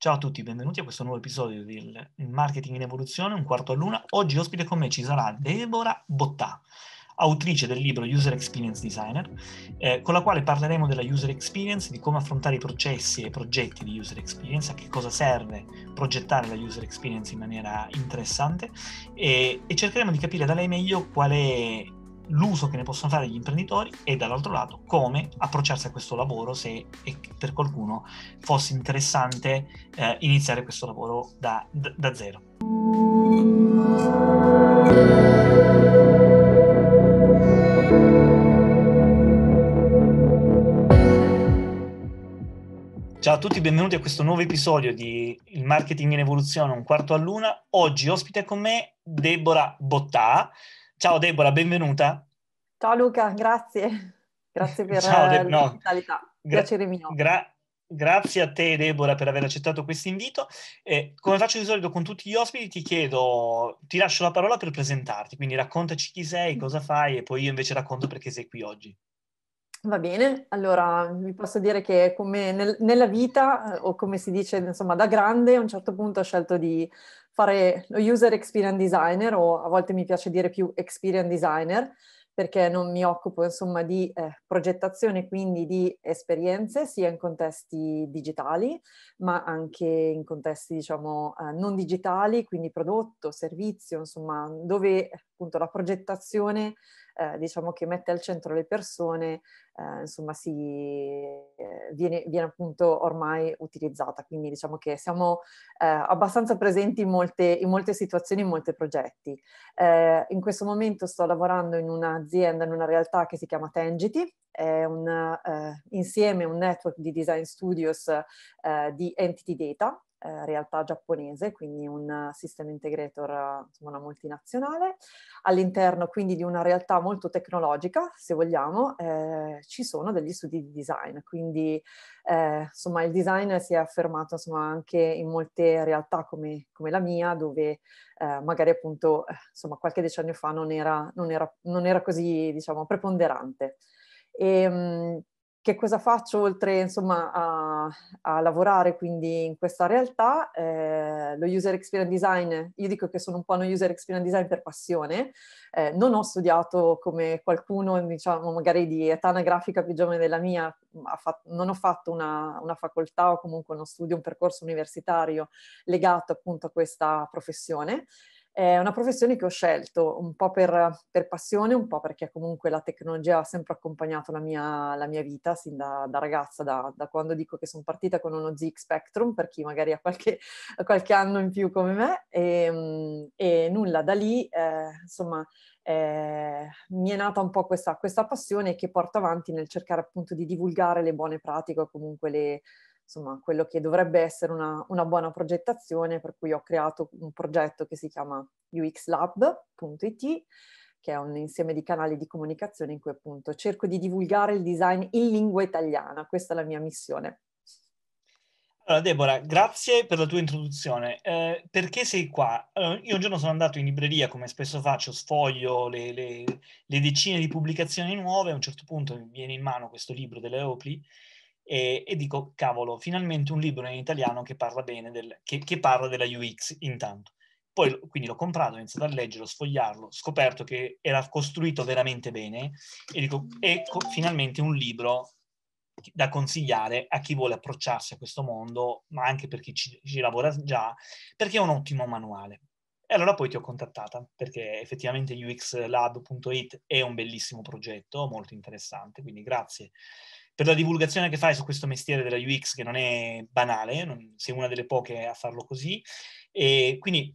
Ciao a tutti, benvenuti a questo nuovo episodio del Marketing in Evoluzione, un quarto a luna. Oggi ospite con me ci sarà Deborah Bottà, autrice del libro User Experience Designer, eh, con la quale parleremo della user experience, di come affrontare i processi e i progetti di user experience, a che cosa serve progettare la user experience in maniera interessante e, e cercheremo di capire da lei meglio qual è l'uso che ne possono fare gli imprenditori e dall'altro lato come approcciarsi a questo lavoro se per qualcuno fosse interessante eh, iniziare questo lavoro da, da, da zero. Ciao a tutti, benvenuti a questo nuovo episodio di Il marketing in evoluzione, un quarto a luna. Oggi ospite con me Deborah Bottà. Ciao Deborah, benvenuta. Ciao Luca, grazie. Grazie per Ciao, De- l'ospitalità. No, Piacere mio. Gra- grazie a te Deborah per aver accettato questo invito. Eh, come faccio di solito con tutti gli ospiti, ti chiedo, ti lascio la parola per presentarti, quindi raccontaci chi sei, mm. cosa fai e poi io invece racconto perché sei qui oggi. Va bene, allora vi posso dire che come nel, nella vita, eh, o come si dice insomma da grande, a un certo punto ho scelto di fare lo user experience designer o a volte mi piace dire più experience designer perché non mi occupo insomma di eh, progettazione, quindi di esperienze sia in contesti digitali, ma anche in contesti diciamo eh, non digitali, quindi prodotto, servizio, insomma, dove appunto la progettazione eh, diciamo che mette al centro le persone, eh, insomma, si, eh, viene, viene, appunto ormai utilizzata. Quindi diciamo che siamo eh, abbastanza presenti in molte, in molte, situazioni, in molti progetti. Eh, in questo momento sto lavorando in un'azienda, in una realtà che si chiama Tangity, è un insieme, un network di design studios di entity data, eh, realtà giapponese, quindi un system integrator, insomma una multinazionale. All'interno quindi di una realtà molto tecnologica, se vogliamo, eh, ci sono degli studi di design, quindi eh, insomma il design si è affermato insomma, anche in molte realtà come, come la mia, dove eh, magari appunto eh, insomma qualche decennio fa non era, non era, non era così diciamo preponderante. E, mh, che cosa faccio oltre insomma a, a lavorare quindi in questa realtà? Eh, lo user experience design, io dico che sono un po' uno user experience design per passione, eh, non ho studiato come qualcuno diciamo magari di età anagrafica più giovane della mia, fatto, non ho fatto una, una facoltà o comunque uno studio, un percorso universitario legato appunto a questa professione. È una professione che ho scelto un po' per, per passione, un po' perché comunque la tecnologia ha sempre accompagnato la mia, la mia vita, sin da, da ragazza, da, da, quando dico che sono partita con uno ZX Spectrum, per chi magari ha qualche, qualche anno in più come me, e, ehm, e nulla, da lì, eh, insomma, eh, mi è nata un po' questa, questa passione che porto avanti nel cercare appunto di divulgare le buone pratiche o comunque le, insomma, quello che dovrebbe essere una, una, buona progettazione, per cui ho creato un progetto che si chiama uxlab.it, che è un insieme di canali di comunicazione in cui appunto cerco di divulgare il design in lingua italiana. Questa è la mia missione. Allora, Deborah, grazie per la tua introduzione. Eh, perché sei qua? Allora, io un giorno sono andato in libreria, come spesso faccio, sfoglio le, le, le, decine di pubblicazioni nuove, a un certo punto mi viene in mano questo libro delle Opli e, e, dico, cavolo, finalmente un libro in italiano che parla bene, del, che, che parla della UX intanto. Poi quindi l'ho comprato, ho iniziato a leggerlo, sfogliarlo, scoperto che era costruito veramente bene e dico, ecco finalmente un libro da consigliare a chi vuole approcciarsi a questo mondo, ma anche per chi ci, ci lavora già, perché è un ottimo manuale. E allora poi ti ho contattata, perché effettivamente uxlab.it è un bellissimo progetto, molto interessante, quindi grazie per la divulgazione che fai su questo mestiere della UX che non è banale, non, sei una delle poche a farlo così. E quindi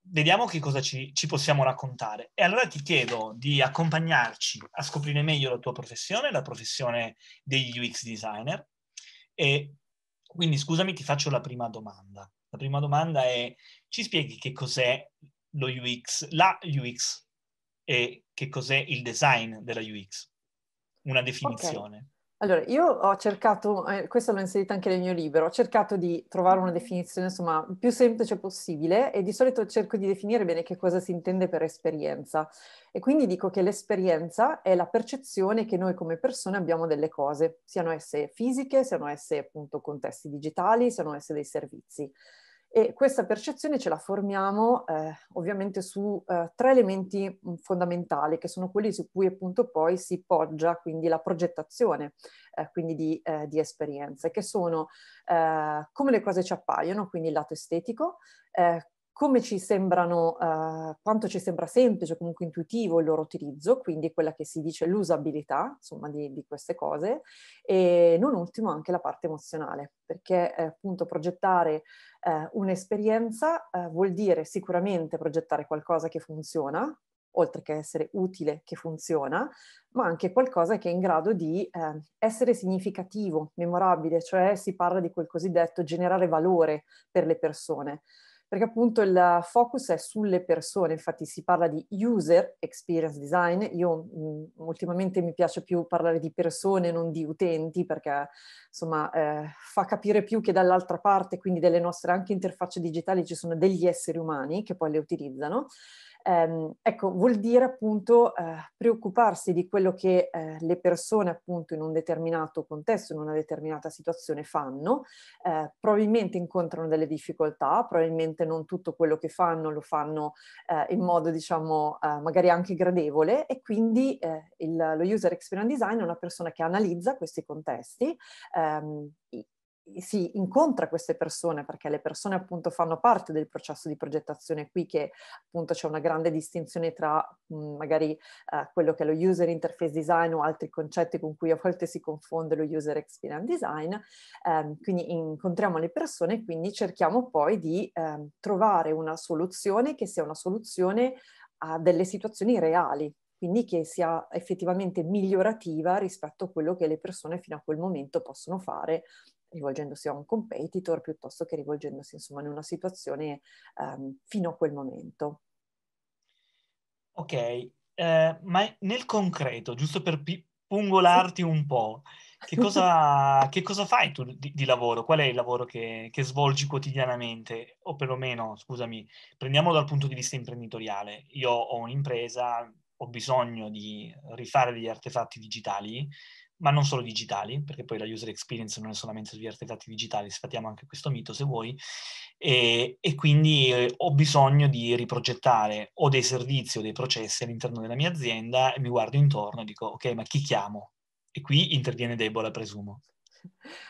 vediamo che cosa ci, ci, possiamo raccontare. E allora ti chiedo di accompagnarci a scoprire meglio la tua professione, la professione degli UX designer. E quindi scusami, ti faccio la prima domanda. La prima domanda è, ci spieghi che cos'è lo UX, la UX e che cos'è il design della UX? Una definizione. Okay. Allora, io ho cercato, eh, questo l'ho inserito anche nel mio libro, ho cercato di trovare una definizione, insomma, più semplice possibile e di solito cerco di definire bene che cosa si intende per esperienza. E quindi dico che l'esperienza è la percezione che noi come persone abbiamo delle cose, siano esse fisiche, siano esse appunto contesti digitali, siano esse dei servizi. E questa percezione ce la formiamo eh, ovviamente su eh, tre elementi mm, fondamentali, che sono quelli su cui appunto poi si poggia quindi la progettazione eh, quindi di, eh, di, esperienze, che sono eh, come le cose ci appaiono, quindi il lato estetico, eh, come ci sembrano, uh, quanto ci sembra semplice, comunque intuitivo il loro utilizzo, quindi quella che si dice l'usabilità, insomma, di, di queste cose, e non ultimo anche la parte emozionale, perché eh, appunto progettare eh, un'esperienza eh, vuol dire sicuramente progettare qualcosa che funziona, oltre che essere utile, che funziona, ma anche qualcosa che è in grado di eh, essere significativo, memorabile, cioè si parla di quel cosiddetto generare valore per le persone perché appunto il focus è sulle persone, infatti si parla di user experience design, io mh, mm, ultimamente mi piace più parlare di persone, non di utenti, perché insomma eh, fa capire più che dall'altra parte, quindi delle nostre anche interfacce digitali, ci sono degli esseri umani che poi le utilizzano ehm, ecco, vuol dire appunto eh, preoccuparsi di quello che eh, le persone appunto in un determinato contesto, in una determinata situazione fanno, eh, probabilmente incontrano delle difficoltà, probabilmente non tutto quello che fanno lo fanno eh, in modo diciamo eh, magari anche gradevole e quindi eh, il, lo user experience design è una persona che analizza questi contesti, ehm, si incontra queste persone perché le persone appunto fanno parte del processo di progettazione qui che appunto c'è una grande distinzione tra mh, mhmm, magari eh, quello che è lo user interface design o altri concetti con cui a volte si confonde lo user experience design. Eh, quindi incontriamo le persone e quindi cerchiamo poi di eh, trovare una soluzione che sia una soluzione a delle situazioni reali quindi che sia effettivamente migliorativa rispetto a quello che le persone fino a quel momento possono fare rivolgendosi a un competitor piuttosto che rivolgendosi insomma in una situazione um, fino a quel momento. Ok, eh, ma nel concreto, giusto per pi- pungolarti un po', che cosa, che cosa, fai tu di, di, lavoro? Qual è il lavoro che, che, svolgi quotidianamente? O perlomeno, scusami, prendiamolo dal punto di vista imprenditoriale. Io ho un'impresa, ho bisogno di rifare degli artefatti digitali, ma non solo digitali, perché poi la user experience non è solamente sugli artefatti digitali, sfatiamo anche questo mito se vuoi, e, e quindi eh, ho bisogno di riprogettare o dei servizi o dei processi all'interno della mia azienda e mi guardo intorno e dico, ok, ma chi chiamo? E qui interviene Deborah, presumo.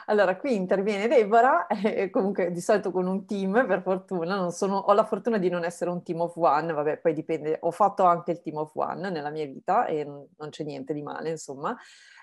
Allora, qui interviene Deborah, e comunque di solito con un team, per fortuna, sono, ho la fortuna di non essere un team of one, vabbè, poi dipende, ho fatto anche il team of one nella mia vita e non c'è niente di male, insomma.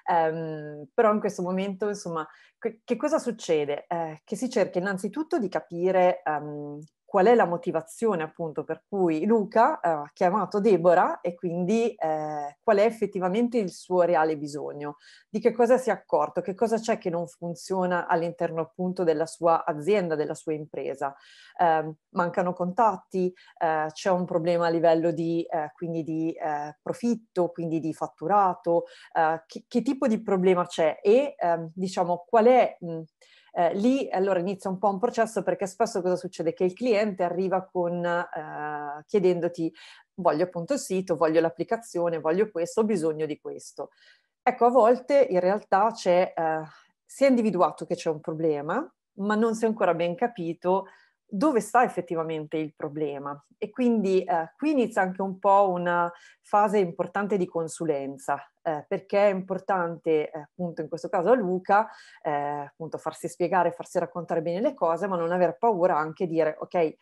Um, però in questo momento, insomma, che, cosa succede? Eh, che si cerca innanzitutto di capire um, qual è la motivazione appunto per cui Luca eh, ha chiamato Deborah e quindi eh, qual è effettivamente il suo reale bisogno, di che cosa si è accorto, che cosa c'è che non funziona all'interno appunto della sua azienda, della sua impresa. Eh, mancano contatti, eh, c'è un problema a livello di, eh, quindi di profitto, quindi di fatturato, che, che, tipo di problema c'è? E ehm, diciamo qual è... Mh, eh, lì allora inizia un po' un processo perché spesso cosa succede? Che il cliente arriva con, eh, chiedendoti voglio appunto il sito, voglio l'applicazione, voglio questo, ho bisogno di questo. Ecco, a volte in realtà c'è, eh, si è individuato che c'è un problema, ma non si è ancora ben capito dove sta effettivamente il problema. E quindi eh, qui inizia anche un po' una fase importante di consulenza, eh, perché è importante, eh, appunto in questo caso a Luca, eh, appunto farsi spiegare, farsi raccontare bene le cose, ma non aver paura anche dire, ok, eh,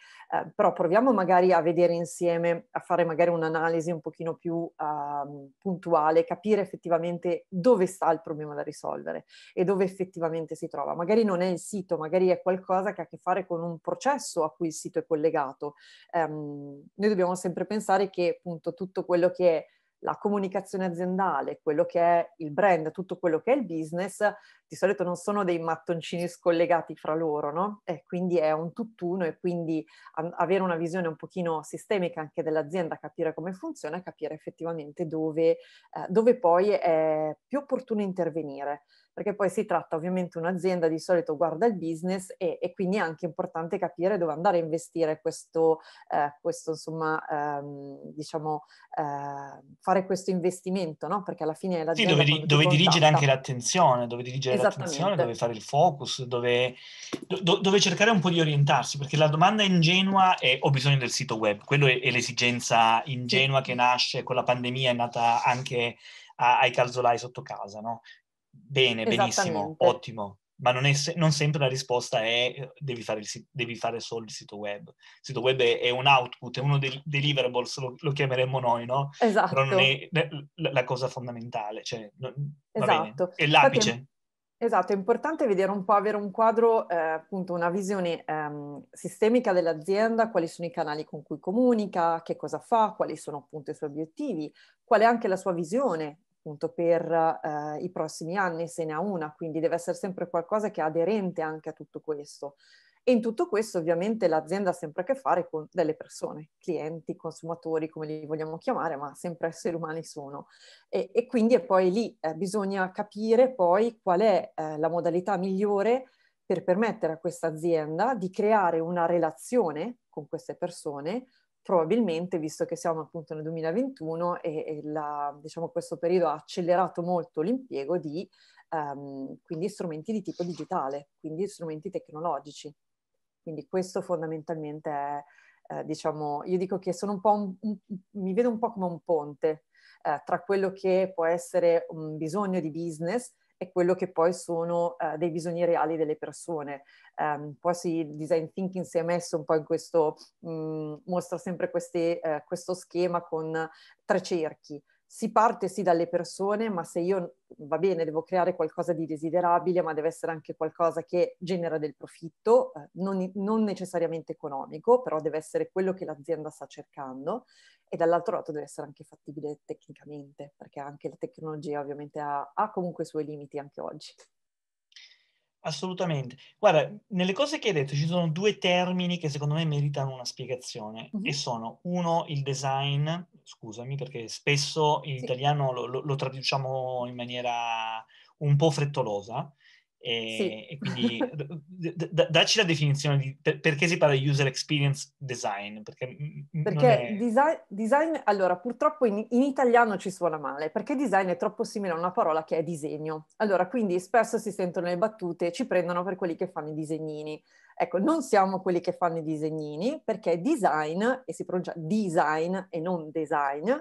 però proviamo magari a vedere insieme, a fare magari un'analisi un pochino più uh, puntuale, capire effettivamente dove sta il problema da risolvere e dove effettivamente si trova. Magari non è il sito, magari è qualcosa che ha a che fare con un processo a cui il sito è collegato. Um, noi dobbiamo sempre pensare che appunto tutto quello che è la comunicazione aziendale, quello che è il brand, tutto quello che è il business, di solito non sono dei mattoncini scollegati fra loro, no? E quindi è un tutt'uno e quindi avere una visione un pochino sistemica anche dell'azienda, capire come funziona e capire effettivamente dove, eh, dove poi è più opportuno intervenire perché poi si tratta ovviamente un'azienda di solito guarda il business e, e quindi è anche importante capire dove andare a investire questo, eh, questo insomma, ehm, diciamo, eh, fare questo investimento, no? Perché alla fine l'azienda... Sì, dove, dove dirigere anche l'attenzione, dove dirigere l'attenzione, dove fare il focus, dove, do, dove, cercare un po' di orientarsi, perché la domanda ingenua è ho bisogno del sito web, quello è, è l'esigenza ingenua sì. che nasce con la pandemia, è nata anche ai calzolai sotto casa, no? Bene, benissimo, ottimo, ma non, è, non, sempre la risposta è eh, devi fare, il, devi fare, solo il sito web. Il sito web è, è un output, è uno dei deliverables, lo, lo, chiameremmo noi, no? Esatto. Però non è la, la cosa fondamentale, cioè, non, esatto. È l'apice. Infatti, esatto, è importante vedere un po', avere un quadro, eh, appunto una visione ehm, sistemica dell'azienda, quali sono i canali con cui comunica, che cosa fa, quali sono appunto i suoi obiettivi, qual è anche la sua visione appunto per eh, i prossimi anni, se ne ha una, quindi deve essere sempre qualcosa che è aderente anche a tutto questo. E in tutto questo ovviamente l'azienda ha sempre a che fare con delle persone, clienti, consumatori, come li vogliamo chiamare, ma sempre esseri umani sono. E, e quindi è poi lì eh, bisogna capire poi qual è eh, la modalità migliore per permettere a questa azienda di creare una relazione con queste persone probabilmente, visto che siamo appunto nel 2021 e, e la, diciamo, questo periodo ha accelerato molto l'impiego di um, quindi strumenti di tipo digitale, quindi strumenti tecnologici. Quindi questo fondamentalmente è, eh, diciamo, io dico che sono un po' un, un, mi vedo un po' come un ponte eh, tra quello che può essere un bisogno di business e quello che poi sono uh, dei bisogni reali delle persone. Um, poi il design thinking si è messo un po' in questo, mh, mm, mostra sempre questi, uh, questo schema con tre cerchi si parte sì dalle persone, ma se io, va bene, devo creare qualcosa di desiderabile, ma deve essere anche qualcosa che genera del profitto, eh, non, non, necessariamente economico, però deve essere quello che l'azienda sta cercando e dall'altro lato deve essere anche fattibile tecnicamente, perché anche la tecnologia ovviamente ha, ha comunque i suoi limiti anche oggi. Assolutamente. Guarda, nelle cose che hai detto ci sono due termini che secondo me meritano una spiegazione mm-hmm. e sono uno il design, scusami perché spesso in sì. italiano lo, lo, lo, traduciamo in maniera un po' frettolosa, e, sì. e quindi d- d- dacci la definizione di per- perché si parla di user experience design. Perché, perché è... design, design, allora purtroppo in, in, italiano ci suona male, perché design è troppo simile a una parola che è disegno. Allora quindi spesso si sentono le battute, ci prendono per quelli che fanno i disegnini. Ecco, non siamo quelli che fanno i disegnini perché design, e si pronuncia design e non design,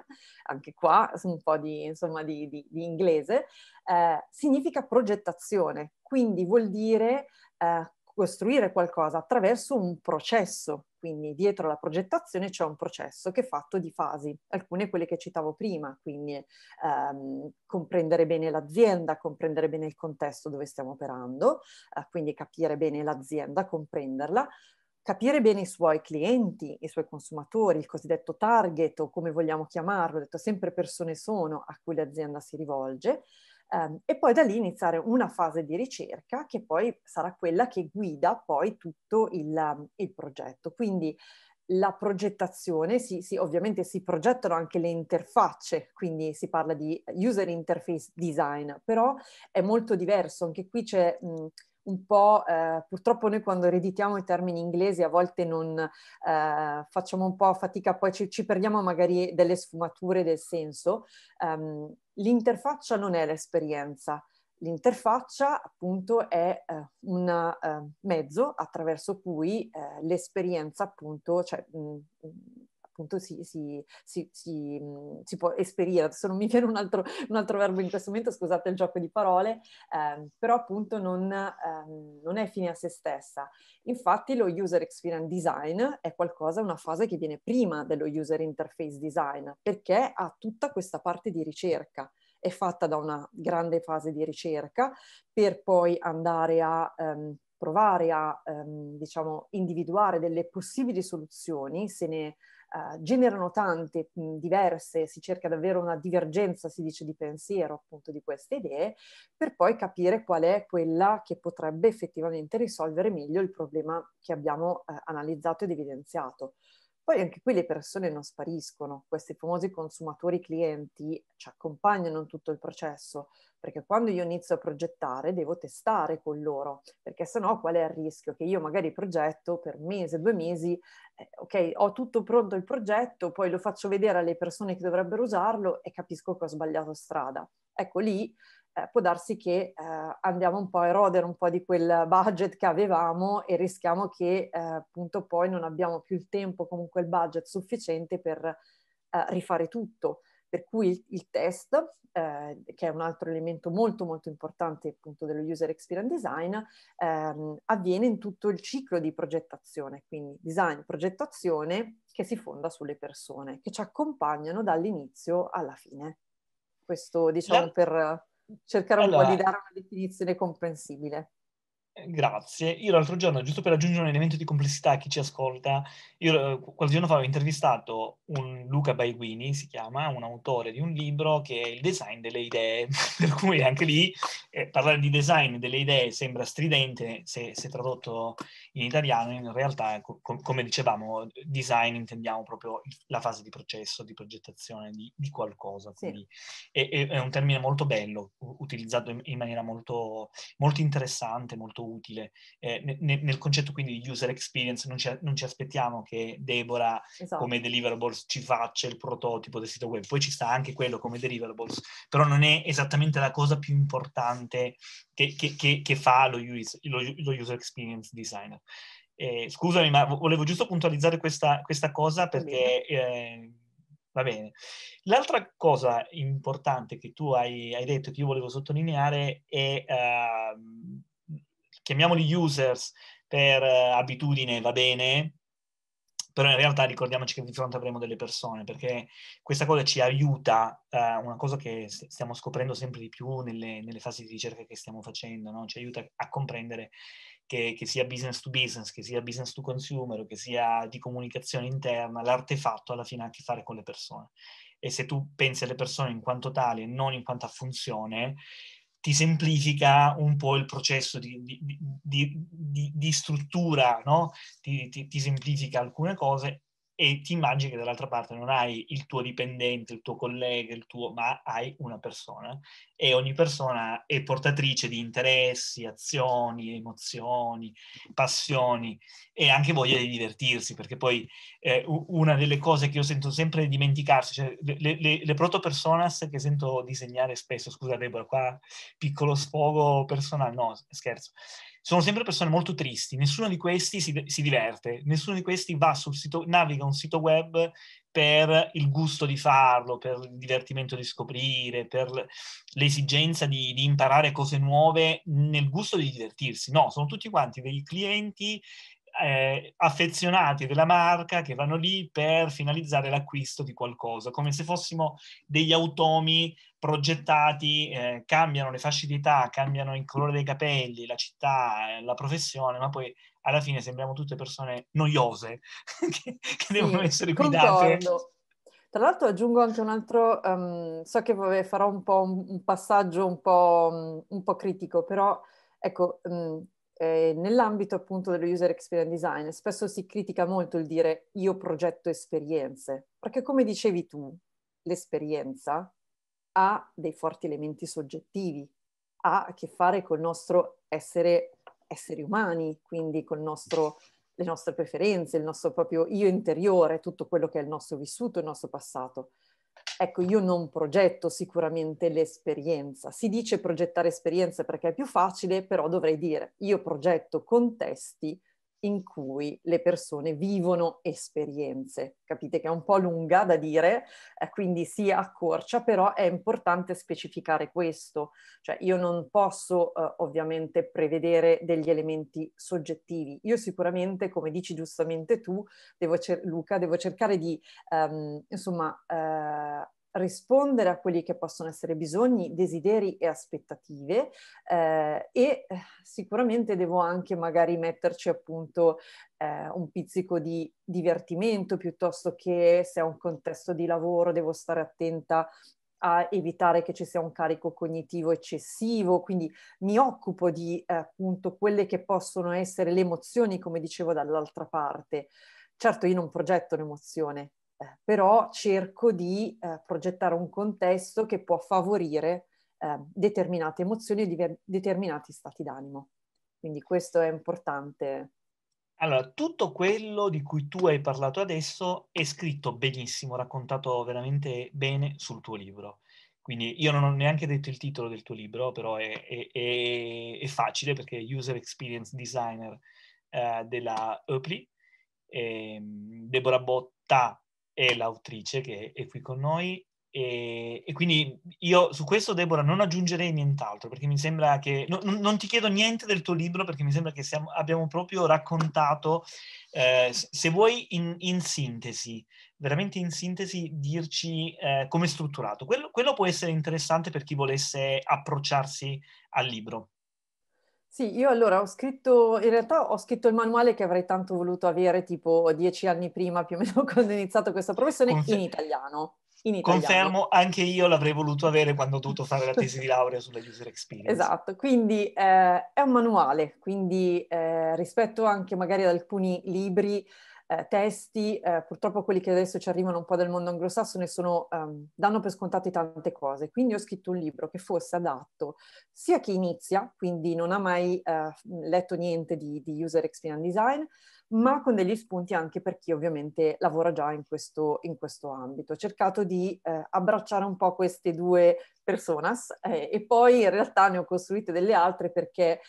anche qua un po' di, insomma, di, di, di inglese, eh, significa progettazione, quindi vuol dire eh, costruire qualcosa attraverso un processo, quindi dietro la progettazione c'è un processo che è fatto di fasi, alcune quelle che citavo prima, quindi ehm, comprendere bene l'azienda, comprendere bene il contesto dove stiamo operando, eh, quindi capire bene l'azienda, comprenderla, capire bene i suoi clienti, i suoi consumatori, il cosiddetto target o come vogliamo chiamarlo, ho detto sempre persone sono a cui l'azienda si rivolge, Um, e poi da lì iniziare una fase di ricerca che poi sarà quella che guida poi tutto il, il progetto. Quindi la progettazione, si, si, ovviamente si progettano anche le interfacce, quindi si parla di user interface design, però è molto diverso, anche qui c'è... Mh, un po', eh, purtroppo noi quando ereditiamo i termini inglesi a volte non eh, facciamo un po' fatica, poi ci, ci, perdiamo magari delle sfumature del senso. Um, l'interfaccia non è l'esperienza, l'interfaccia appunto è uh, un uh, mezzo attraverso cui uh, l'esperienza appunto, cioè, mh, mm, appunto si, si, si, si, può esperire. Adesso non mi viene un altro, un altro, verbo in questo momento, scusate il gioco di parole, ehm, però appunto non, ehm, non, è fine a se stessa. Infatti lo user experience design è qualcosa, una fase che viene prima dello user interface design, perché ha tutta questa parte di ricerca è fatta da una grande fase di ricerca per poi andare a um, provare a um, diciamo individuare delle possibili soluzioni, se ne uh, generano tante mh, diverse, si cerca davvero una divergenza, si dice, di pensiero appunto di queste idee, per poi capire qual è quella che potrebbe effettivamente risolvere meglio il problema che abbiamo uh, analizzato ed evidenziato. Poi anche qui le persone non spariscono, questi famosi consumatori clienti ci accompagnano in tutto il processo, perché quando io inizio a progettare devo testare con loro, perché sennò qual è il rischio? Che io magari progetto per mese, due mesi, eh, ok, ho tutto pronto il progetto, poi lo faccio vedere alle persone che dovrebbero usarlo e capisco che ho sbagliato strada. Ecco lì eh, può darsi che eh, andiamo un po' a erodere un po' di quel budget che avevamo e rischiamo che eh, appunto poi non abbiamo più il tempo, comunque il budget sufficiente per eh, rifare tutto. Per cui il, il test, eh, che è un altro elemento molto molto importante appunto dello user experience design, ehm, avviene in tutto il ciclo di progettazione, quindi design, progettazione che si fonda sulle persone, che ci accompagnano dall'inizio alla fine. Questo diciamo per cercare allora, un po' di dare una definizione comprensibile. Grazie. Io l'altro giorno, giusto per aggiungere un elemento di complessità a chi ci ascolta, io qualche giorno fa ho intervistato un Luca Baiguini, si chiama, un autore di un libro che è il design delle idee, per cui anche lì eh, parlare di design delle idee sembra stridente se, se tradotto in italiano, in realtà, co- come dicevamo, design intendiamo proprio la fase di processo, di progettazione di, di qualcosa, quindi sì. è, è, un termine molto bello, utilizzato in, in maniera molto, molto interessante, molto molto utile. Eh, ne, nel concetto quindi di user experience non ci, non ci aspettiamo che Deborah esatto. come deliverables ci faccia il prototipo del sito web, poi ci sta anche quello come deliverables, però non è esattamente la cosa più importante che, che, che, che fa lo, use, lo, lo, user experience designer. Eh, scusami, ma volevo giusto puntualizzare questa, questa cosa perché... Eh, Va bene. L'altra cosa importante che tu hai, hai, detto che io volevo sottolineare è uh, chiamiamoli users per uh, abitudine, va bene, però in realtà ricordiamoci che di fronte avremo delle persone, perché questa cosa ci aiuta, uh, una cosa che stiamo scoprendo sempre di più nelle, nelle fasi di ricerca che stiamo facendo, no? ci aiuta a comprendere che, che, sia business to business, che sia business to consumer, che sia di comunicazione interna, l'artefatto alla fine ha a che fare con le persone. E se tu pensi alle persone in quanto tali e non in quanto a funzione, ti semplifica un po' il processo di, di, di, di struttura, no? ti, ti, ti semplifica alcune cose e ti immagini che dall'altra parte non hai il tuo dipendente, il tuo collega, il tuo, ma hai una persona e ogni persona è portatrice di interessi, azioni, emozioni, passioni e anche voglia di divertirsi, perché poi eh, una delle cose che io sento sempre dimenticarsi, cioè le, le, le proto-personas che sento disegnare spesso, scusa Deborah, qua piccolo sfogo personale, no, scherzo, sono sempre persone molto tristi, nessuno di questi si, si, diverte, nessuno di questi va sul sito, naviga un sito web per il gusto di farlo, per il divertimento di scoprire, per l'esigenza di, di imparare cose nuove nel gusto di divertirsi. No, sono tutti quanti dei clienti eh, affezionati della marca che vanno lì per finalizzare l'acquisto di qualcosa, come se fossimo degli automi progettati, eh, cambiano le fasce di età, cambiano il colore dei capelli, la città, eh, la professione, ma poi alla fine sembriamo tutte persone noiose che, che sì, devono essere guidate. Concordo. Tra l'altro aggiungo anche un altro, um, so che farò un po' un, un passaggio un po', um, un po', critico, però ecco, um, eh, nell'ambito appunto dello user experience design spesso si critica molto il dire io progetto esperienze, perché come dicevi tu, l'esperienza ha dei forti elementi soggettivi, ha a che fare col nostro essere esseri umani, quindi con nostro, le nostre preferenze, il nostro proprio io interiore, tutto quello che è il nostro vissuto, il nostro passato. Ecco, io non progetto sicuramente l'esperienza. Si dice progettare esperienze perché è più facile, però dovrei dire io progetto contesti in cui le persone vivono esperienze. Capite che è un po' lunga da dire, eh, quindi si accorcia, però è importante specificare questo. Cioè io non posso eh, ovviamente prevedere degli elementi soggettivi. Io sicuramente, come dici giustamente tu, devo cer- Luca, devo cercare di, um, insomma, uh, rispondere a quelli che possono essere bisogni, desideri e aspettative eh, e eh, sicuramente devo anche magari metterci appunto eh, un pizzico di divertimento piuttosto che se è un contesto di lavoro devo stare attenta a evitare che ci sia un carico cognitivo eccessivo, quindi mi occupo di eh, appunto quelle che possono essere le emozioni, come dicevo dall'altra parte. certo io non progetto un'emozione, però cerco di eh, progettare un contesto che può favorire eh, determinate emozioni e diver- determinati stati d'animo. Quindi questo è importante. Allora, tutto quello di cui tu hai parlato adesso è scritto benissimo, raccontato veramente bene sul tuo libro. Quindi io non ho neanche detto il titolo del tuo libro, però è, è, è, è facile perché è User Experience Designer eh, della Eupli. Ehm, Deborah Botta è l'autrice che è qui con noi e, e, quindi io su questo, Deborah, non aggiungerei nient'altro, perché mi sembra che... No, non ti chiedo niente del tuo libro, perché mi sembra che siamo, abbiamo proprio raccontato, eh, se vuoi in, in, sintesi, veramente in sintesi, dirci eh, come è strutturato. Quello, quello può essere interessante per chi volesse approcciarsi al libro. Sì, io allora ho scritto, in realtà ho scritto il manuale che avrei tanto voluto avere tipo dieci anni prima, più o meno quando ho iniziato questa professione, Confer- in italiano. In italiano. Confermo, anche io l'avrei voluto avere quando ho dovuto fare la tesi di laurea sulla user experience. Esatto, quindi eh, è un manuale, quindi eh, rispetto anche magari ad alcuni libri eh, testi, eh, purtroppo quelli che adesso ci arrivano un po' dal mondo anglosassone sono, um, danno per scontate tante cose. Quindi ho scritto un libro che fosse adatto sia a chi inizia, quindi non ha mai uh, letto niente di, di user experience design, ma con degli spunti anche per chi ovviamente lavora già in questo, in questo ambito. Ho cercato di eh, abbracciare un po' queste due personas eh, e poi in realtà ne ho costruite delle altre perché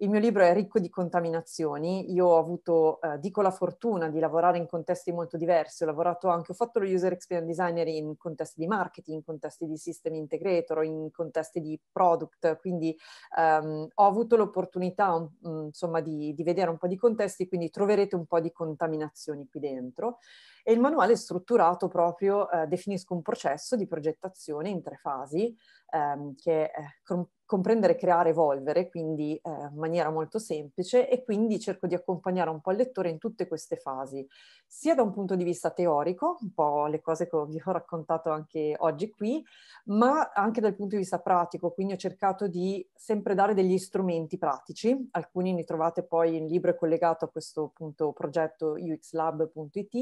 il mio libro è ricco di contaminazioni, io ho avuto, eh, dico la fortuna di lavorare in contesti molto diversi, ho lavorato anche, ho fatto lo user experience designer in contesti di marketing, in contesti di system integrator, in contesti di product, quindi ehm, ho avuto l'opportunità um, insomma di, di vedere un po' di contesti, quindi troverete un po' di contaminazioni qui dentro. E il manuale è strutturato proprio, eh, definisco un processo di progettazione in tre fasi, ehm, che è comprendere, creare, evolvere, quindi eh, in maniera molto semplice e quindi cerco di accompagnare un po' il lettore in tutte queste fasi, sia da un punto di vista teorico, un po' le cose che vi ho raccontato anche oggi qui, ma anche dal punto di vista pratico, quindi ho cercato di sempre dare degli strumenti pratici, alcuni li trovate poi, il libro collegato a questo appunto progetto uxlab.it,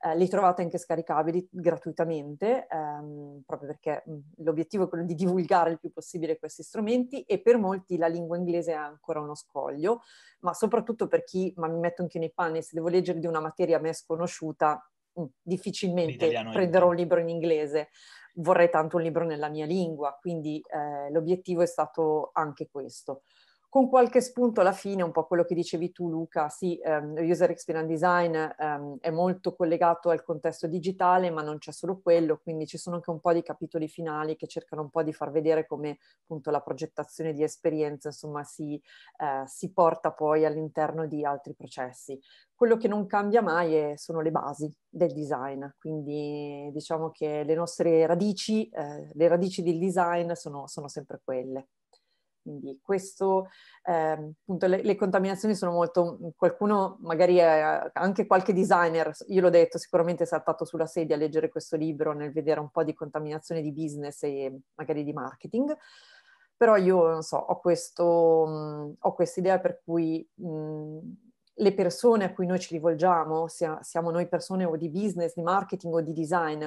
eh, li trovate anche scaricabili gratuitamente, ehm, proprio perché mh, l'obiettivo è quello di divulgare il più possibile questi strumenti e per molti la lingua inglese è ancora uno scoglio, ma soprattutto per chi, ma mi metto anche nei panni, se devo leggere di una materia a me sconosciuta, mh, difficilmente prenderò un libro in inglese, vorrei tanto un libro nella mia lingua, quindi eh, l'obiettivo è stato anche questo con qualche spunto alla fine, un po' quello che dicevi tu Luca, sì, um, user experience design um, è molto collegato al contesto digitale, ma non c'è solo quello, quindi ci sono anche un po' di capitoli finali che cercano un po' di far vedere come appunto la progettazione di esperienza, insomma, si, uh, si porta poi all'interno di altri processi. Quello che non cambia mai è, sono le basi del design, quindi diciamo che le nostre radici, eh, le radici del design sono, sono sempre quelle. Quindi questo, eh, appunto, le, le, contaminazioni sono molto, qualcuno magari è, anche qualche designer, io l'ho detto, sicuramente è saltato sulla sedia a leggere questo libro nel vedere un po' di contaminazione di business e magari di marketing, però io non so, ho, questo, mh, ho questa idea per cui mh, le persone a cui noi ci rivolgiamo, sia, siamo noi persone o di business, di marketing o di design,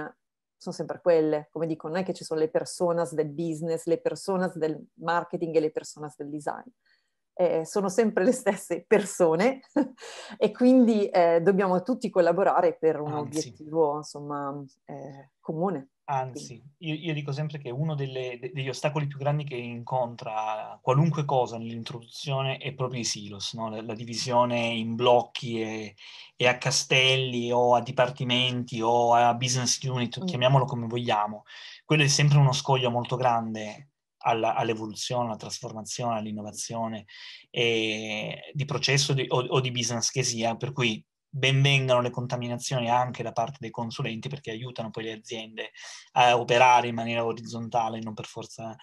sono sempre quelle, come dico, non è che ci sono le personas del business, le personas del marketing e le personas del design. Eh, sono sempre le stesse persone e quindi eh, dobbiamo tutti collaborare per un Anzi. obiettivo insomma eh, comune. Anzi, io, io, dico sempre che uno delle, degli ostacoli più grandi che incontra qualunque cosa nell'introduzione è proprio i silos, no? la, la, divisione in blocchi e, e, a castelli o a dipartimenti o a business unit, mm. chiamiamolo come vogliamo. Quello è sempre uno scoglio molto grande alla, all'evoluzione, alla trasformazione, all'innovazione di processo di, o, o di business che sia, per cui benvengano le contaminazioni anche da parte dei consulenti perché aiutano poi le aziende a operare in maniera orizzontale, non per forza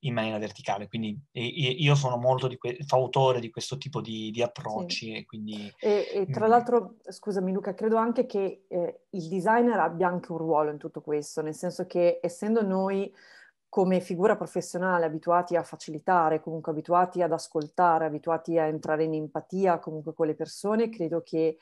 in maniera verticale. Quindi io sono molto di que- fautore di questo tipo di, di approcci. Sì. E, quindi, e, e tra mm. l'altro, scusami Luca, credo anche che eh, il designer abbia anche un ruolo in tutto questo, nel senso che essendo noi come figura professionale abituati a facilitare, comunque abituati ad ascoltare, abituati a entrare in empatia comunque con le persone, credo che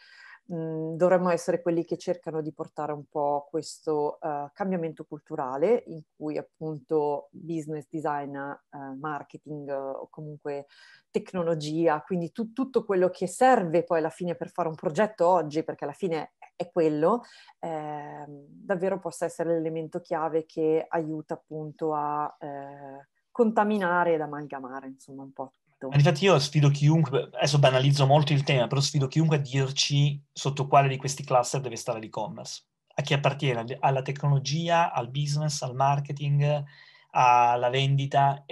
mh, dovremmo essere quelli che cercano di portare un po' questo uh, cambiamento culturale in cui appunto business design, uh, marketing uh, o comunque tecnologia, quindi tu, tutto quello che serve poi alla fine per fare un progetto oggi, perché alla fine è quello, eh, davvero possa essere l'elemento chiave che aiuta appunto a eh, contaminare ed amalgamare, insomma, un po' tutto. Infatti io sfido chiunque, adesso banalizzo molto il tema, però sfido chiunque a dirci sotto quale di questi cluster deve stare l'e-commerce. A chi appartiene, alla tecnologia, al business, al marketing, alla vendita,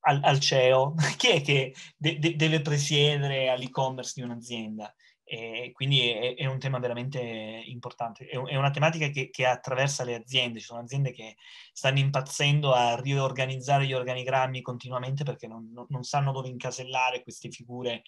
al, al CEO. Chi è che de- de- deve presiedere all'e-commerce di un'azienda? E quindi è, è, un tema veramente importante, è, è una tematica che, che, attraversa le aziende, ci sono aziende che stanno impazzendo a riorganizzare gli organigrammi continuamente perché non, non, non sanno dove incasellare queste figure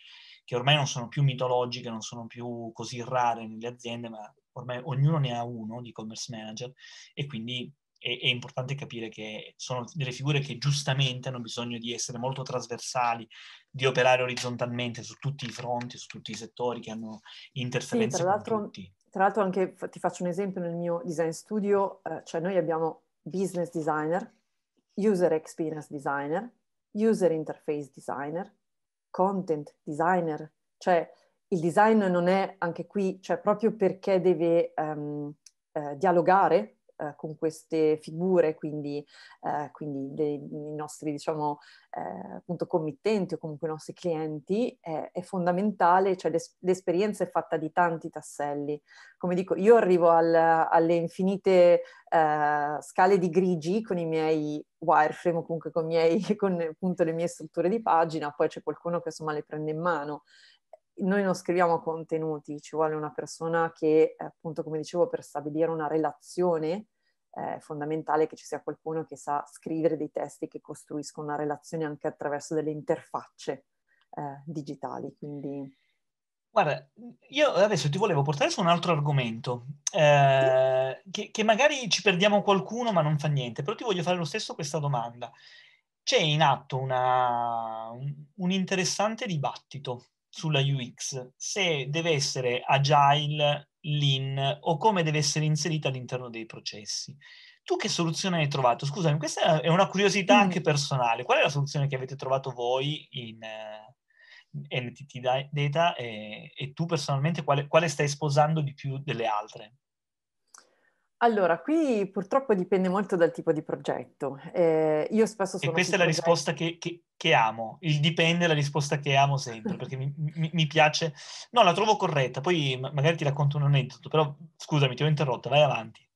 che ormai non sono più mitologiche, non sono più così rare nelle aziende, ma ormai ognuno ne ha uno di commerce manager e quindi è, è, importante capire che sono delle figure che giustamente hanno bisogno di essere molto trasversali, di operare orizzontalmente su tutti i fronti, su tutti i settori che hanno interferenze sì, tra l'altro, tutti. Tra l'altro anche, ti faccio un esempio nel mio design studio, eh, cioè noi abbiamo business designer, user experience designer, user interface designer, content designer, cioè il design non è anche qui, cioè proprio perché deve um, eh, dialogare eh, con queste figure, quindi, eh, quindi dei, i nostri diciamo, eh, committenti o comunque i nostri clienti, è, è fondamentale, cioè l'es- l'esperienza è fatta di tanti tasselli. Come dico, io arrivo al, alle infinite eh, scale di grigi con i miei wireframe o comunque con, miei, con appunto le mie strutture di pagina, poi c'è qualcuno che insomma le prende in mano noi non scriviamo contenuti, ci vuole una persona che, appunto, come dicevo, per stabilire una relazione è fondamentale che ci sia qualcuno che sa scrivere dei testi che costruiscono una relazione anche attraverso delle interfacce eh, digitali. Quindi... Guarda, io adesso ti volevo portare su un altro argomento, eh, che, che magari ci perdiamo qualcuno, ma non fa niente, però ti voglio fare lo stesso questa domanda. C'è in atto una, un, un interessante dibattito sulla UX, se deve essere agile, lean o come deve essere inserita all'interno dei processi. Tu che soluzione hai trovato? Scusami, questa è una curiosità mm. anche personale. Qual è la soluzione che avete trovato voi in uh, NTT Data e, e tu personalmente quale, quale stai sposando di più delle altre? Allora, qui purtroppo dipende molto dal tipo di progetto. Eh, io spesso sono... E questa è la progetti... risposta che, che, che, amo. Il dipende è la risposta che amo sempre, perché mi, mi, mi, piace... No, la trovo corretta, poi magari ti racconto un aneddoto, però scusami, ti ho interrotto, vai avanti.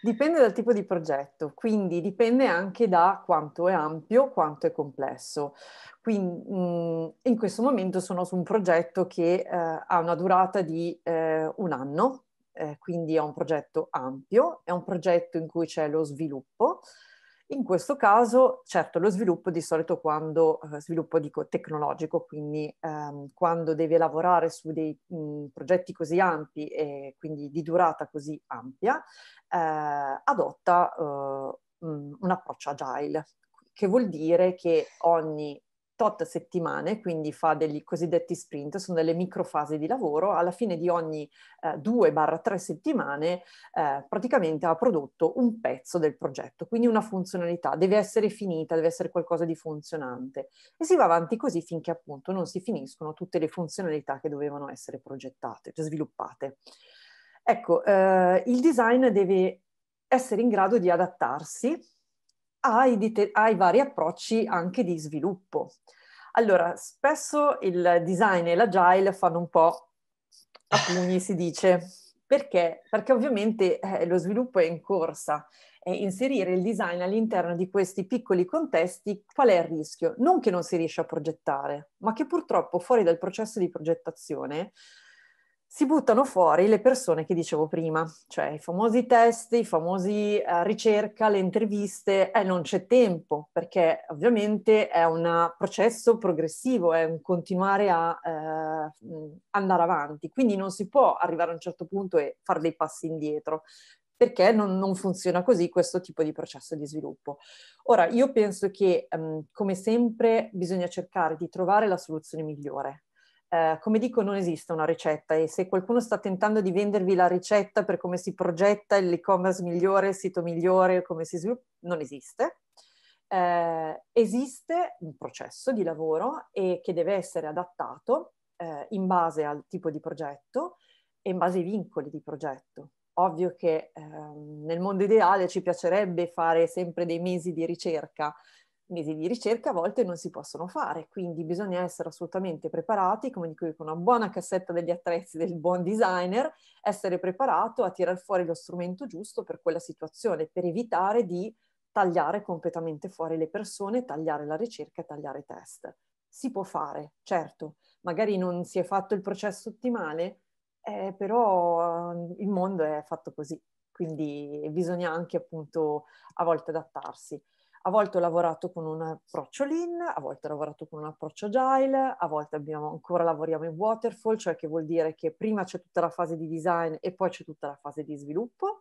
Dipende dal tipo di progetto, quindi dipende anche da quanto è ampio, quanto è complesso. Quindi mh, in questo momento sono su un progetto che eh, ha una durata di eh, un anno, eh, quindi è un progetto ampio, è un progetto in cui c'è lo sviluppo. In questo caso, certo, lo sviluppo di solito quando, eh, sviluppo dico tecnologico, quindi ehm, quando deve lavorare su dei mh, progetti così ampi e quindi di durata così ampia, eh, adotta eh, un approccio agile, che vuol dire che ogni tot settimane, quindi fa degli cosiddetti sprint, sono delle microfasi di lavoro, alla fine di ogni eh, 2-3 settimane eh, praticamente ha prodotto un pezzo del progetto, quindi una funzionalità, deve essere finita, deve essere qualcosa di funzionante e si va avanti così finché appunto non si finiscono tutte le funzionalità che dovevano essere progettate, cioè sviluppate. Ecco, eh, il design deve essere in grado di adattarsi ai, ai vari approcci anche di sviluppo. Allora, spesso il design e l'agile fanno un po' a pugni, si dice. Perché? Perché ovviamente eh, lo sviluppo è in corsa e inserire il design all'interno di questi piccoli contesti, qual è il rischio? Non che non si riesca a progettare, ma che purtroppo fuori dal processo di progettazione si buttano fuori le persone che dicevo prima, cioè i famosi test, i famosi eh, ricerca, le interviste, eh, non c'è tempo perché ovviamente è un processo progressivo, è un continuare a eh, andare avanti, quindi non si può arrivare a un certo punto e fare dei passi indietro perché non, non funziona così questo tipo di processo di sviluppo. Ora, io penso che, um, come sempre, bisogna cercare di trovare la soluzione migliore eh, come dico, non esiste una ricetta e se qualcuno sta tentando di vendervi la ricetta per come si progetta l'e-commerce migliore, il sito migliore, come si sviluppa, non esiste. Eh, esiste un processo di lavoro e che deve essere adattato eh, in base al tipo di progetto e in base ai vincoli di progetto. Ovvio che ehm, nel mondo ideale ci piacerebbe fare sempre dei mesi di ricerca, mesi di ricerca a volte non si possono fare, quindi bisogna essere assolutamente preparati, come dico io, con una buona cassetta degli attrezzi del buon designer, essere preparato a tirar fuori lo strumento giusto per quella situazione, per evitare di tagliare completamente fuori le persone, tagliare la ricerca tagliare i test. Si può fare, certo, magari non si è fatto il processo ottimale, eh, però uh, il mondo è fatto così, quindi bisogna anche appunto a volte adattarsi. A volte ho lavorato con un approccio lean, a volte ho lavorato con un approccio agile, a volte abbiamo, ancora lavoriamo in waterfall, cioè che vuol dire che prima c'è tutta la fase di design e poi c'è tutta la fase di sviluppo.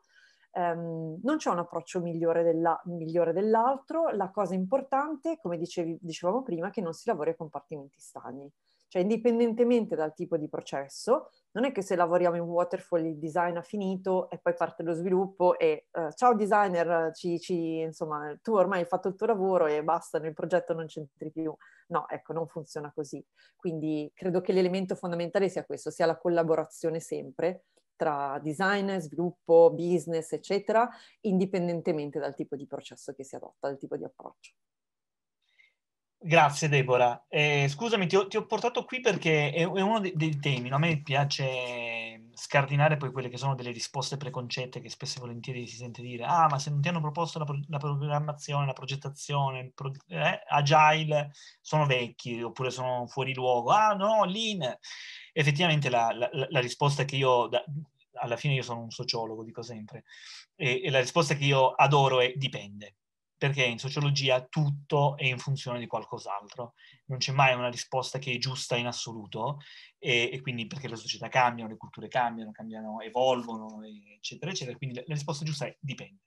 Um, non c'è un approccio migliore, della, migliore, dell'altro, la cosa importante, come dicevi, dicevamo prima, è che non si lavori a compartimenti stagni. Cioè, indipendentemente dal tipo di processo, non è che se lavoriamo in waterfall il design ha finito e poi parte lo sviluppo e uh, ciao designer, ci, ci, insomma, tu ormai hai fatto il tuo lavoro e basta, nel progetto non c'entri più. No, ecco, non funziona così. Quindi credo che l'elemento fondamentale sia questo, sia la collaborazione sempre tra design, sviluppo, business, eccetera, indipendentemente dal tipo di processo che si adotta, dal tipo di approccio. Grazie Deborah. Eh, scusami, ti ho, ti ho, portato qui perché è, è uno dei, dei temi. No? A me piace scardinare poi quelle che sono delle risposte preconcette che spesso e volentieri si sente dire ah ma se non ti hanno proposto la, la programmazione, la progettazione, pro, eh, agile, sono vecchi oppure sono fuori luogo. Ah no, lean. Effettivamente la, la, la risposta che io, da, alla fine io sono un sociologo, dico sempre, e, e la risposta che io adoro è dipende perché in sociologia tutto è in funzione di qualcos'altro, non c'è mai una risposta che è giusta in assoluto e, e quindi perché le società cambiano, le culture cambiano, cambiano evolvono, eccetera, eccetera, quindi la, risposta giusta è dipende.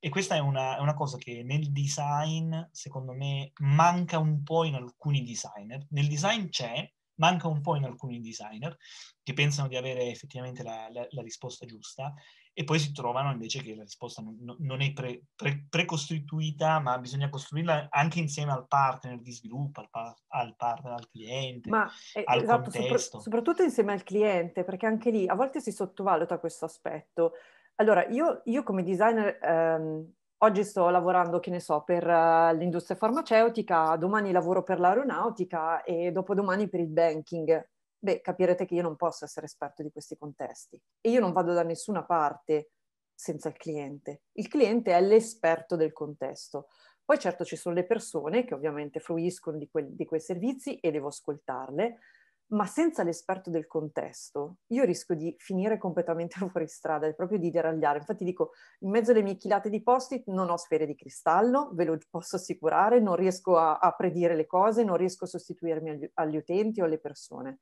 E questa è una, è una, cosa che nel design, secondo me, manca un po' in alcuni designer. Nel design c'è, manca un po' in alcuni designer che pensano di avere effettivamente la, la, la risposta giusta e poi si trovano invece che la risposta non, non è pre, pre, precostituita, ma bisogna costruirla anche insieme al partner di sviluppo, al, par, al partner, al cliente, ma, eh, al esatto, sopra, soprattutto insieme al cliente, perché anche lì a volte si sottovaluta questo aspetto. Allora, io, io come designer ehm, oggi sto lavorando, che ne so, per uh, l'industria farmaceutica, domani lavoro per l'aeronautica e dopodomani per il banking beh, capirete che io non posso essere esperto di questi contesti e io non vado da nessuna parte senza il cliente. Il cliente è l'esperto del contesto. Poi certo ci sono le persone che ovviamente fruiscono di, quel, di quei servizi e devo ascoltarle, ma senza l'esperto del contesto io rischio di finire completamente fuori strada e proprio di deragliare. Infatti dico, in mezzo alle mie chilate di posti non ho sfere di cristallo, ve lo posso assicurare, non riesco a, a predire le cose, non riesco a sostituirmi agli, agli utenti o alle persone.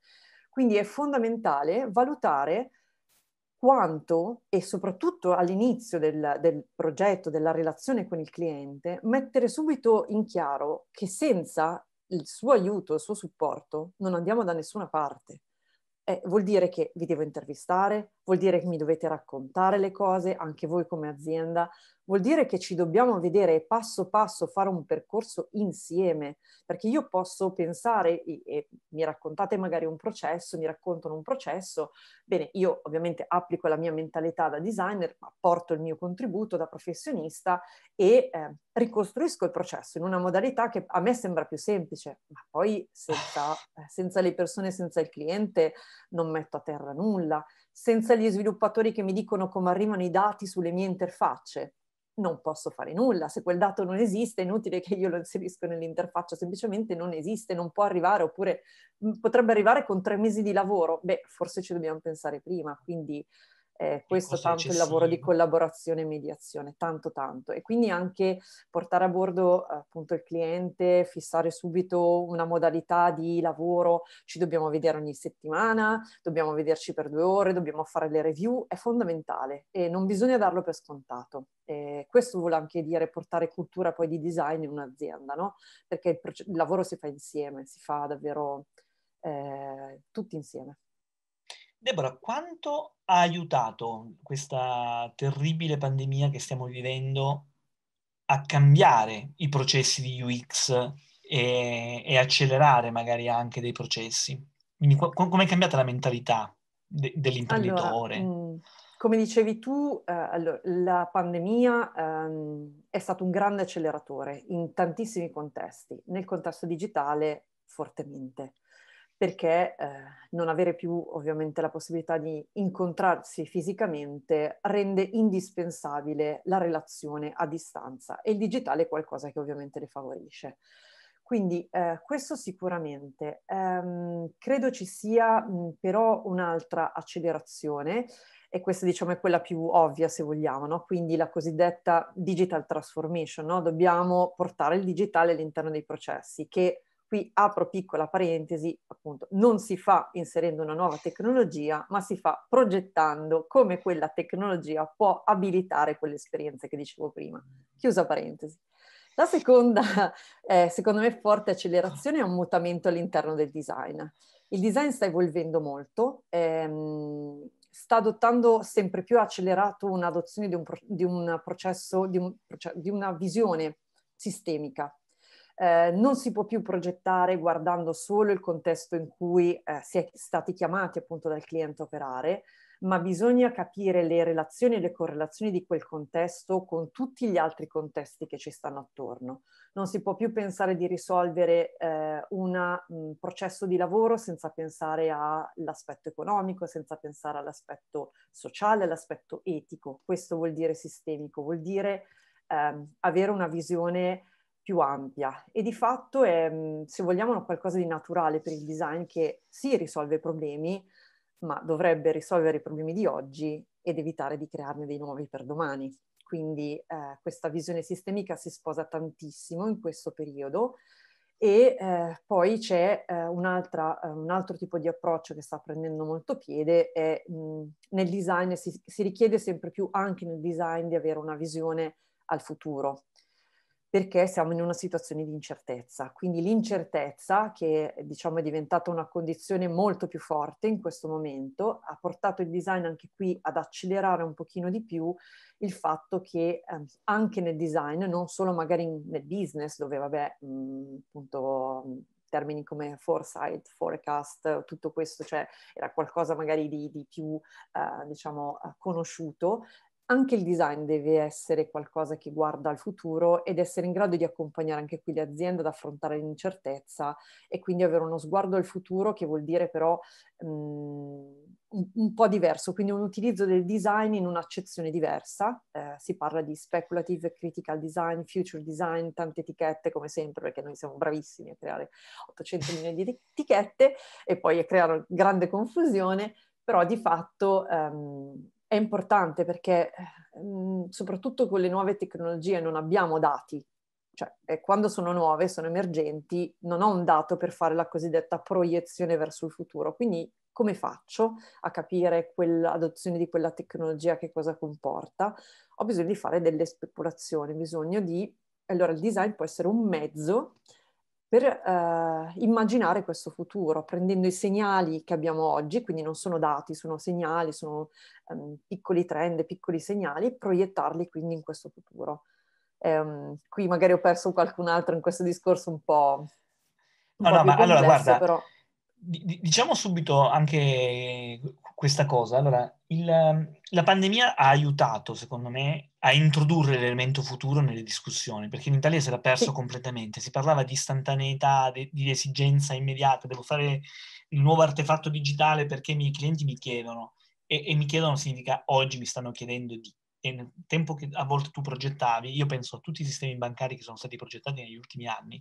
Quindi è fondamentale valutare quanto e soprattutto all'inizio del, del, progetto, della relazione con il cliente, mettere subito in chiaro che senza il suo aiuto, il suo supporto, non andiamo da nessuna parte. Eh, vuol dire che vi devo intervistare, vuol dire che mi dovete raccontare le cose, anche voi come azienda, vuol dire che ci dobbiamo vedere passo passo fare un percorso insieme, perché io posso pensare, e, e mi raccontate magari un processo, mi raccontano un processo, bene, io ovviamente applico la mia mentalità da designer, ma porto il mio contributo da professionista e eh, ricostruisco il processo in una modalità che a me sembra più semplice, ma poi senza, eh, senza le persone, senza il cliente, non metto a terra nulla, senza gli sviluppatori che mi dicono come arrivano i dati sulle mie interfacce, non posso fare nulla. Se quel dato non esiste, è inutile che io lo inserisco nell'interfaccia, semplicemente non esiste, non può arrivare, oppure potrebbe arrivare con tre mesi di lavoro. Beh, forse ci dobbiamo pensare prima, quindi eh, questo tanto il lavoro di collaborazione e mediazione, tanto tanto. E quindi anche portare a bordo appunto il cliente, fissare subito una modalità di lavoro, ci dobbiamo vedere ogni settimana, dobbiamo vederci per due ore, dobbiamo fare le review, è fondamentale e non bisogna darlo per scontato. E questo vuole anche dire portare cultura poi di design in un'azienda, no? Perché il, il lavoro si fa insieme, si fa davvero eh, tutti insieme. Deborah, quanto ha aiutato questa terribile pandemia che stiamo vivendo a cambiare i processi di UX e, e accelerare magari anche dei processi? Quindi co- come cambiata la mentalità de- dell'imprenditore? Allora, mm, mh, come dicevi tu, eh, allora, la pandemia ehm, è stato un grande acceleratore in tantissimi contesti, nel contesto digitale fortemente perché eh, non avere più ovviamente la possibilità di incontrarsi fisicamente rende indispensabile la relazione a distanza e il digitale è qualcosa che ovviamente le favorisce. Quindi eh, questo sicuramente. Ehm, credo ci sia mh, però un'altra accelerazione e questa diciamo è quella più ovvia se vogliamo, no? quindi la cosiddetta digital transformation, no? dobbiamo portare il digitale all'interno dei processi che Qui apro piccola parentesi, appunto, non si fa inserendo una nuova tecnologia, ma si fa progettando come quella tecnologia può abilitare quelle esperienze che dicevo prima. Chiusa parentesi. La seconda, eh, secondo me, forte accelerazione è un mutamento all'interno del design. Il design sta evolvendo molto, ehm, sta adottando sempre più accelerato un'adozione di un, pro- di un processo, di, un, di una visione sistemica eh, non si può più progettare guardando solo il contesto in cui eh, si è stati chiamati appunto dal cliente a operare, ma bisogna capire le relazioni e le correlazioni di quel contesto con tutti gli altri contesti che ci stanno attorno. Non si può più pensare di risolvere eh, un processo di lavoro senza pensare all'aspetto economico, senza pensare all'aspetto sociale, all'aspetto etico. Questo vuol dire sistemico, vuol dire ehm, avere una visione più ampia e di fatto è, mm, se vogliamo, qualcosa di naturale per il design che sì risolve problemi, ma dovrebbe risolvere i problemi di oggi ed evitare di crearne dei nuovi per domani. Quindi eh, questa visione sistemica si sposa tantissimo in questo periodo e eh, poi c'è eh, eh, un altro tipo di approccio che sta prendendo molto piede e mh, nel design si, si richiede sempre più anche nel design di avere una visione al futuro perché siamo in una situazione di incertezza. Quindi l'incertezza, che diciamo è diventata una condizione molto più forte in questo momento, ha portato il design anche qui ad accelerare un pochino di più il fatto che eh, anche nel design, non solo magari nel business, dove vabbè, mh, mhmm, appunto termini come foresight, forecast, tutto questo, cioè era qualcosa magari di, di più, eh, diciamo, conosciuto, anche il design deve essere qualcosa che guarda al futuro ed essere in grado di accompagnare anche qui le aziende ad affrontare l'incertezza e quindi avere uno sguardo al futuro che vuol dire però um, un, po' diverso, quindi un utilizzo del design in un'accezione diversa. Eh, si parla di speculative critical design, future design, tante etichette come sempre perché noi siamo bravissimi a creare 800 milioni di etichette e poi a creare grande confusione, però di fatto... Um, è importante perché mh, mhmm, soprattutto con le nuove tecnologie non abbiamo dati, cioè eh, quando sono nuove, sono emergenti, non ho un dato per fare la cosiddetta proiezione verso il futuro. Quindi come faccio a capire l'adozione di quella tecnologia che cosa comporta? Ho bisogno di fare delle speculazioni, bisogno di... Allora il design può essere un mezzo per eh, immaginare questo futuro, prendendo i segnali che abbiamo oggi, quindi non sono dati, sono segnali, sono um, piccoli trend, piccoli segnali, proiettarli quindi in questo futuro. Um, qui magari ho perso qualcun altro in questo discorso un po'... Un no, po no, ma complesso, allora guarda, però... diciamo subito anche questa cosa. Allora, il, la pandemia ha aiutato, secondo me, a introdurre l'elemento futuro nelle discussioni, perché in Italia si era perso sì. completamente. Si parlava di istantaneità, di, di, esigenza immediata, devo fare il nuovo artefatto digitale perché i miei clienti mi chiedono. E, e mi chiedono significa oggi mi stanno chiedendo di. E nel tempo che a volte tu progettavi, io penso a tutti i sistemi bancari che sono stati progettati negli ultimi anni,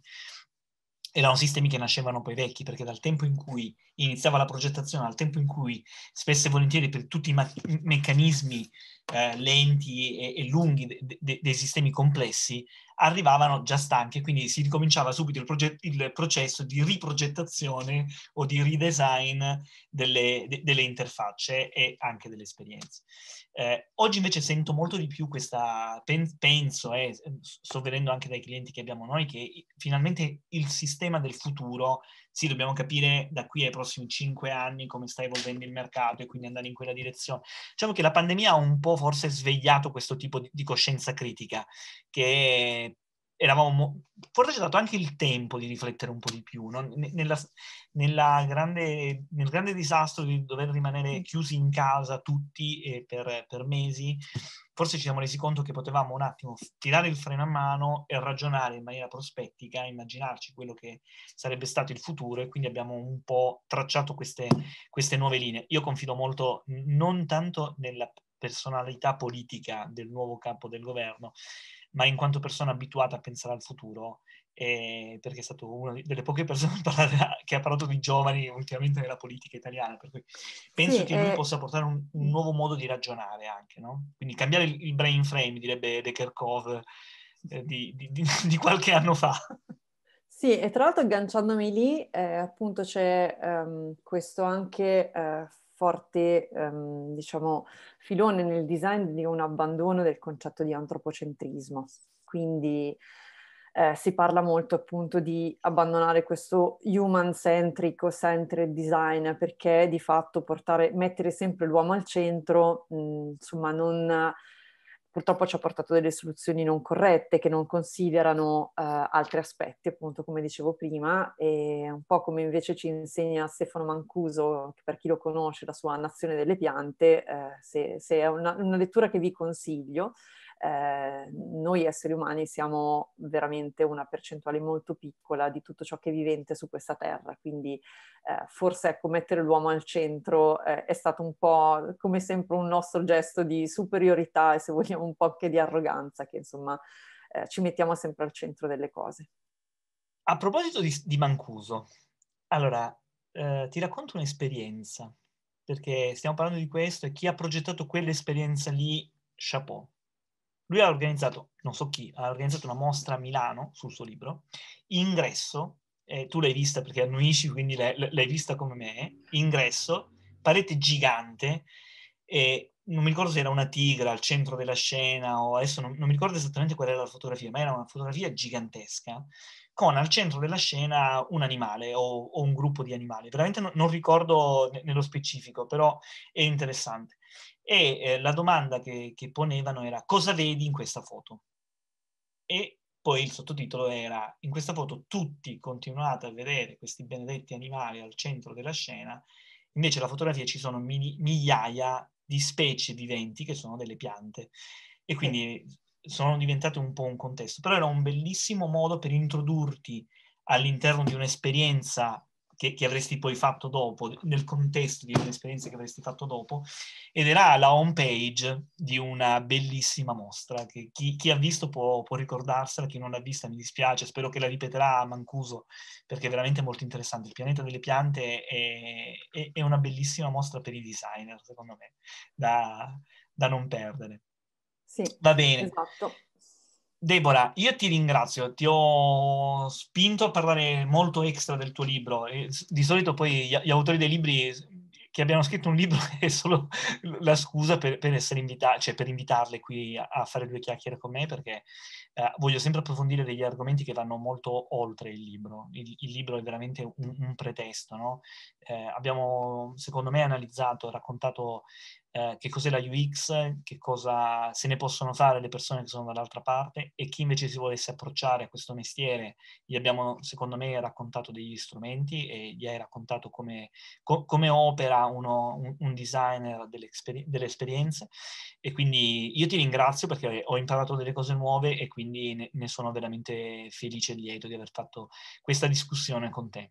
erano sistemi che nascevano poi vecchi, perché dal tempo in cui iniziava la progettazione, al tempo in cui spesso e volentieri per tutti i ma- meccanismi eh, lenti e, e lunghi de- de- dei sistemi complessi arrivavano già stanchi, quindi si ricominciava subito il, proget- il processo di riprogettazione o di redesign delle, de- delle interfacce e anche delle esperienze. Eh, oggi invece sento molto di più questa, pen- penso, eh, sto vedendo anche dai clienti che abbiamo noi, che finalmente il sistema tema del futuro, sì, dobbiamo capire da qui ai prossimi cinque anni come sta evolvendo il mercato e quindi andare in quella direzione. Diciamo che la pandemia ha un po' forse svegliato questo tipo di, di coscienza critica, che eravamo, forse ci è dato anche il tempo di riflettere un po' di più, no? nella, nella grande, nel grande disastro di dover rimanere chiusi in casa tutti per, per, mesi, forse ci siamo resi conto che potevamo un attimo tirare il freno a mano e ragionare in maniera prospettica, immaginarci quello che sarebbe stato il futuro e quindi abbiamo un po' tracciato queste, queste nuove linee. Io confido molto non tanto nella personalità politica del nuovo capo del governo, ma in quanto persona abituata a pensare al futuro, eh, perché è stato una delle poche persone che ha parlato di giovani ultimamente nella politica italiana, per cui penso sì, che lui eh... possa portare un, un, nuovo modo di ragionare anche, no? Quindi cambiare il, brain frame, direbbe De Kerkhove, eh, di, di, di, di, qualche anno fa. Sì, e tra l'altro agganciandomi lì, eh, appunto c'è um, questo anche uh, forte, ehm, diciamo, filone nel design di un abbandono del concetto di antropocentrismo. Quindi eh, si parla molto appunto di abbandonare questo human-centric o centered design perché di fatto portare, mettere sempre l'uomo al centro, mh, insomma, non purtroppo ci ha portato delle soluzioni non corrette che non considerano uh, altri aspetti, appunto come dicevo prima, e un po' come invece ci insegna Stefano Mancuso, per chi lo conosce, la sua Nazione delle piante, eh, se, se, è una, una lettura che vi consiglio, eh, noi esseri umani siamo veramente una percentuale molto piccola di tutto ciò che è vivente su questa terra, quindi eh, forse ecco, mettere l'uomo al centro eh, è stato un po' come sempre un nostro gesto di superiorità e se vogliamo un po' anche di arroganza, che insomma eh, ci mettiamo sempre al centro delle cose. A proposito di, di Mancuso, allora eh, ti racconto un'esperienza, perché stiamo parlando di questo e chi ha progettato quell'esperienza lì, chapeau lui ha organizzato, non so chi, ha organizzato una mostra a Milano sul suo libro, ingresso, eh, tu l'hai vista perché annuisci, quindi l'hai, l'hai vista come me, ingresso, parete gigante, e non mi ricordo se era una tigre al centro della scena o adesso non, non mi ricordo esattamente qual era la fotografia, ma era una fotografia gigantesca con al centro della scena un animale o, o un gruppo di animali. Veramente no, non ricordo nello specifico, però è interessante e eh, la domanda che, che ponevano era cosa vedi in questa foto? E poi il sottotitolo era in questa foto tutti continuate a vedere questi benedetti animali al centro della scena, invece la fotografia ci sono mili- migliaia di specie viventi che sono delle piante. E quindi sono diventate un po' un contesto, però era un bellissimo modo per introdurti all'interno di un'esperienza che, che, avresti poi fatto dopo, nel contesto di un'esperienza che avresti fatto dopo, ed era la home page di una bellissima mostra, che chi, chi ha visto può, può, ricordarsela, chi non l'ha vista mi dispiace, spero che la ripeterà a Mancuso, perché è veramente molto interessante. Il pianeta delle piante è, è, è una bellissima mostra per i designer, secondo me, da, da non perdere. Sì, Va bene. Esatto. Deborah, io ti ringrazio, ti ho spinto a parlare molto extra del tuo libro. Di solito poi gli, autori dei libri che abbiano scritto un libro è solo la scusa per, per essere invitati, cioè per invitarle qui a, fare due chiacchiere con me, perché eh, voglio sempre approfondire degli argomenti che vanno molto oltre il libro. Il, il libro è veramente un, un pretesto, no? eh, abbiamo, secondo me, analizzato, raccontato eh, che cos'è la UX, che cosa se ne possono fare le persone che sono dall'altra parte e chi invece si volesse approcciare a questo mestiere, gli abbiamo secondo me raccontato degli strumenti e gli hai raccontato come, co- come opera uno, un, un, designer delle, delle, esperienze e quindi io ti ringrazio perché ho imparato delle cose nuove e quindi ne, ne sono veramente felice e lieto di aver fatto questa discussione con te.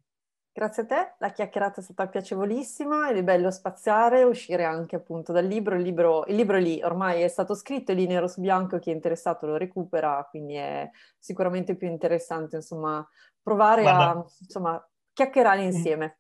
Grazie a te, la chiacchierata è stata piacevolissima ed è bello spaziare, uscire anche appunto dal libro. Il libro, il libro lì ormai è stato scritto, è lì nero su bianco, chi è interessato lo recupera, quindi è sicuramente più interessante insomma provare Guarda, a insomma, chiacchierare insieme.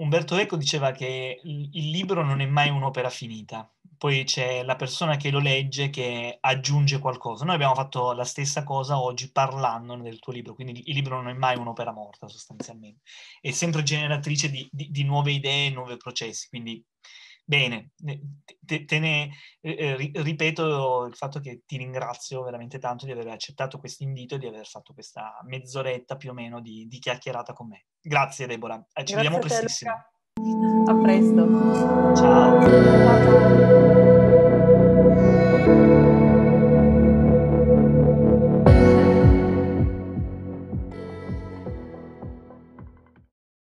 Umberto Eco diceva che il libro non è mai un'opera finita, poi c'è la persona che lo legge che aggiunge qualcosa. Noi abbiamo fatto la stessa cosa oggi parlando del tuo libro, quindi il libro non è mai un'opera morta sostanzialmente, è sempre generatrice di, di, di nuove idee, nuovi processi, quindi Bene, te, te ne eh, eh ripeto il fatto che ti ringrazio veramente tanto di aver accettato questo invito e di aver fatto questa mezz'oretta più o meno di, di chiacchierata con me. Grazie Debora, ci Grazie vediamo te, prestissimo. Luca. A presto. Ciao. Ciao.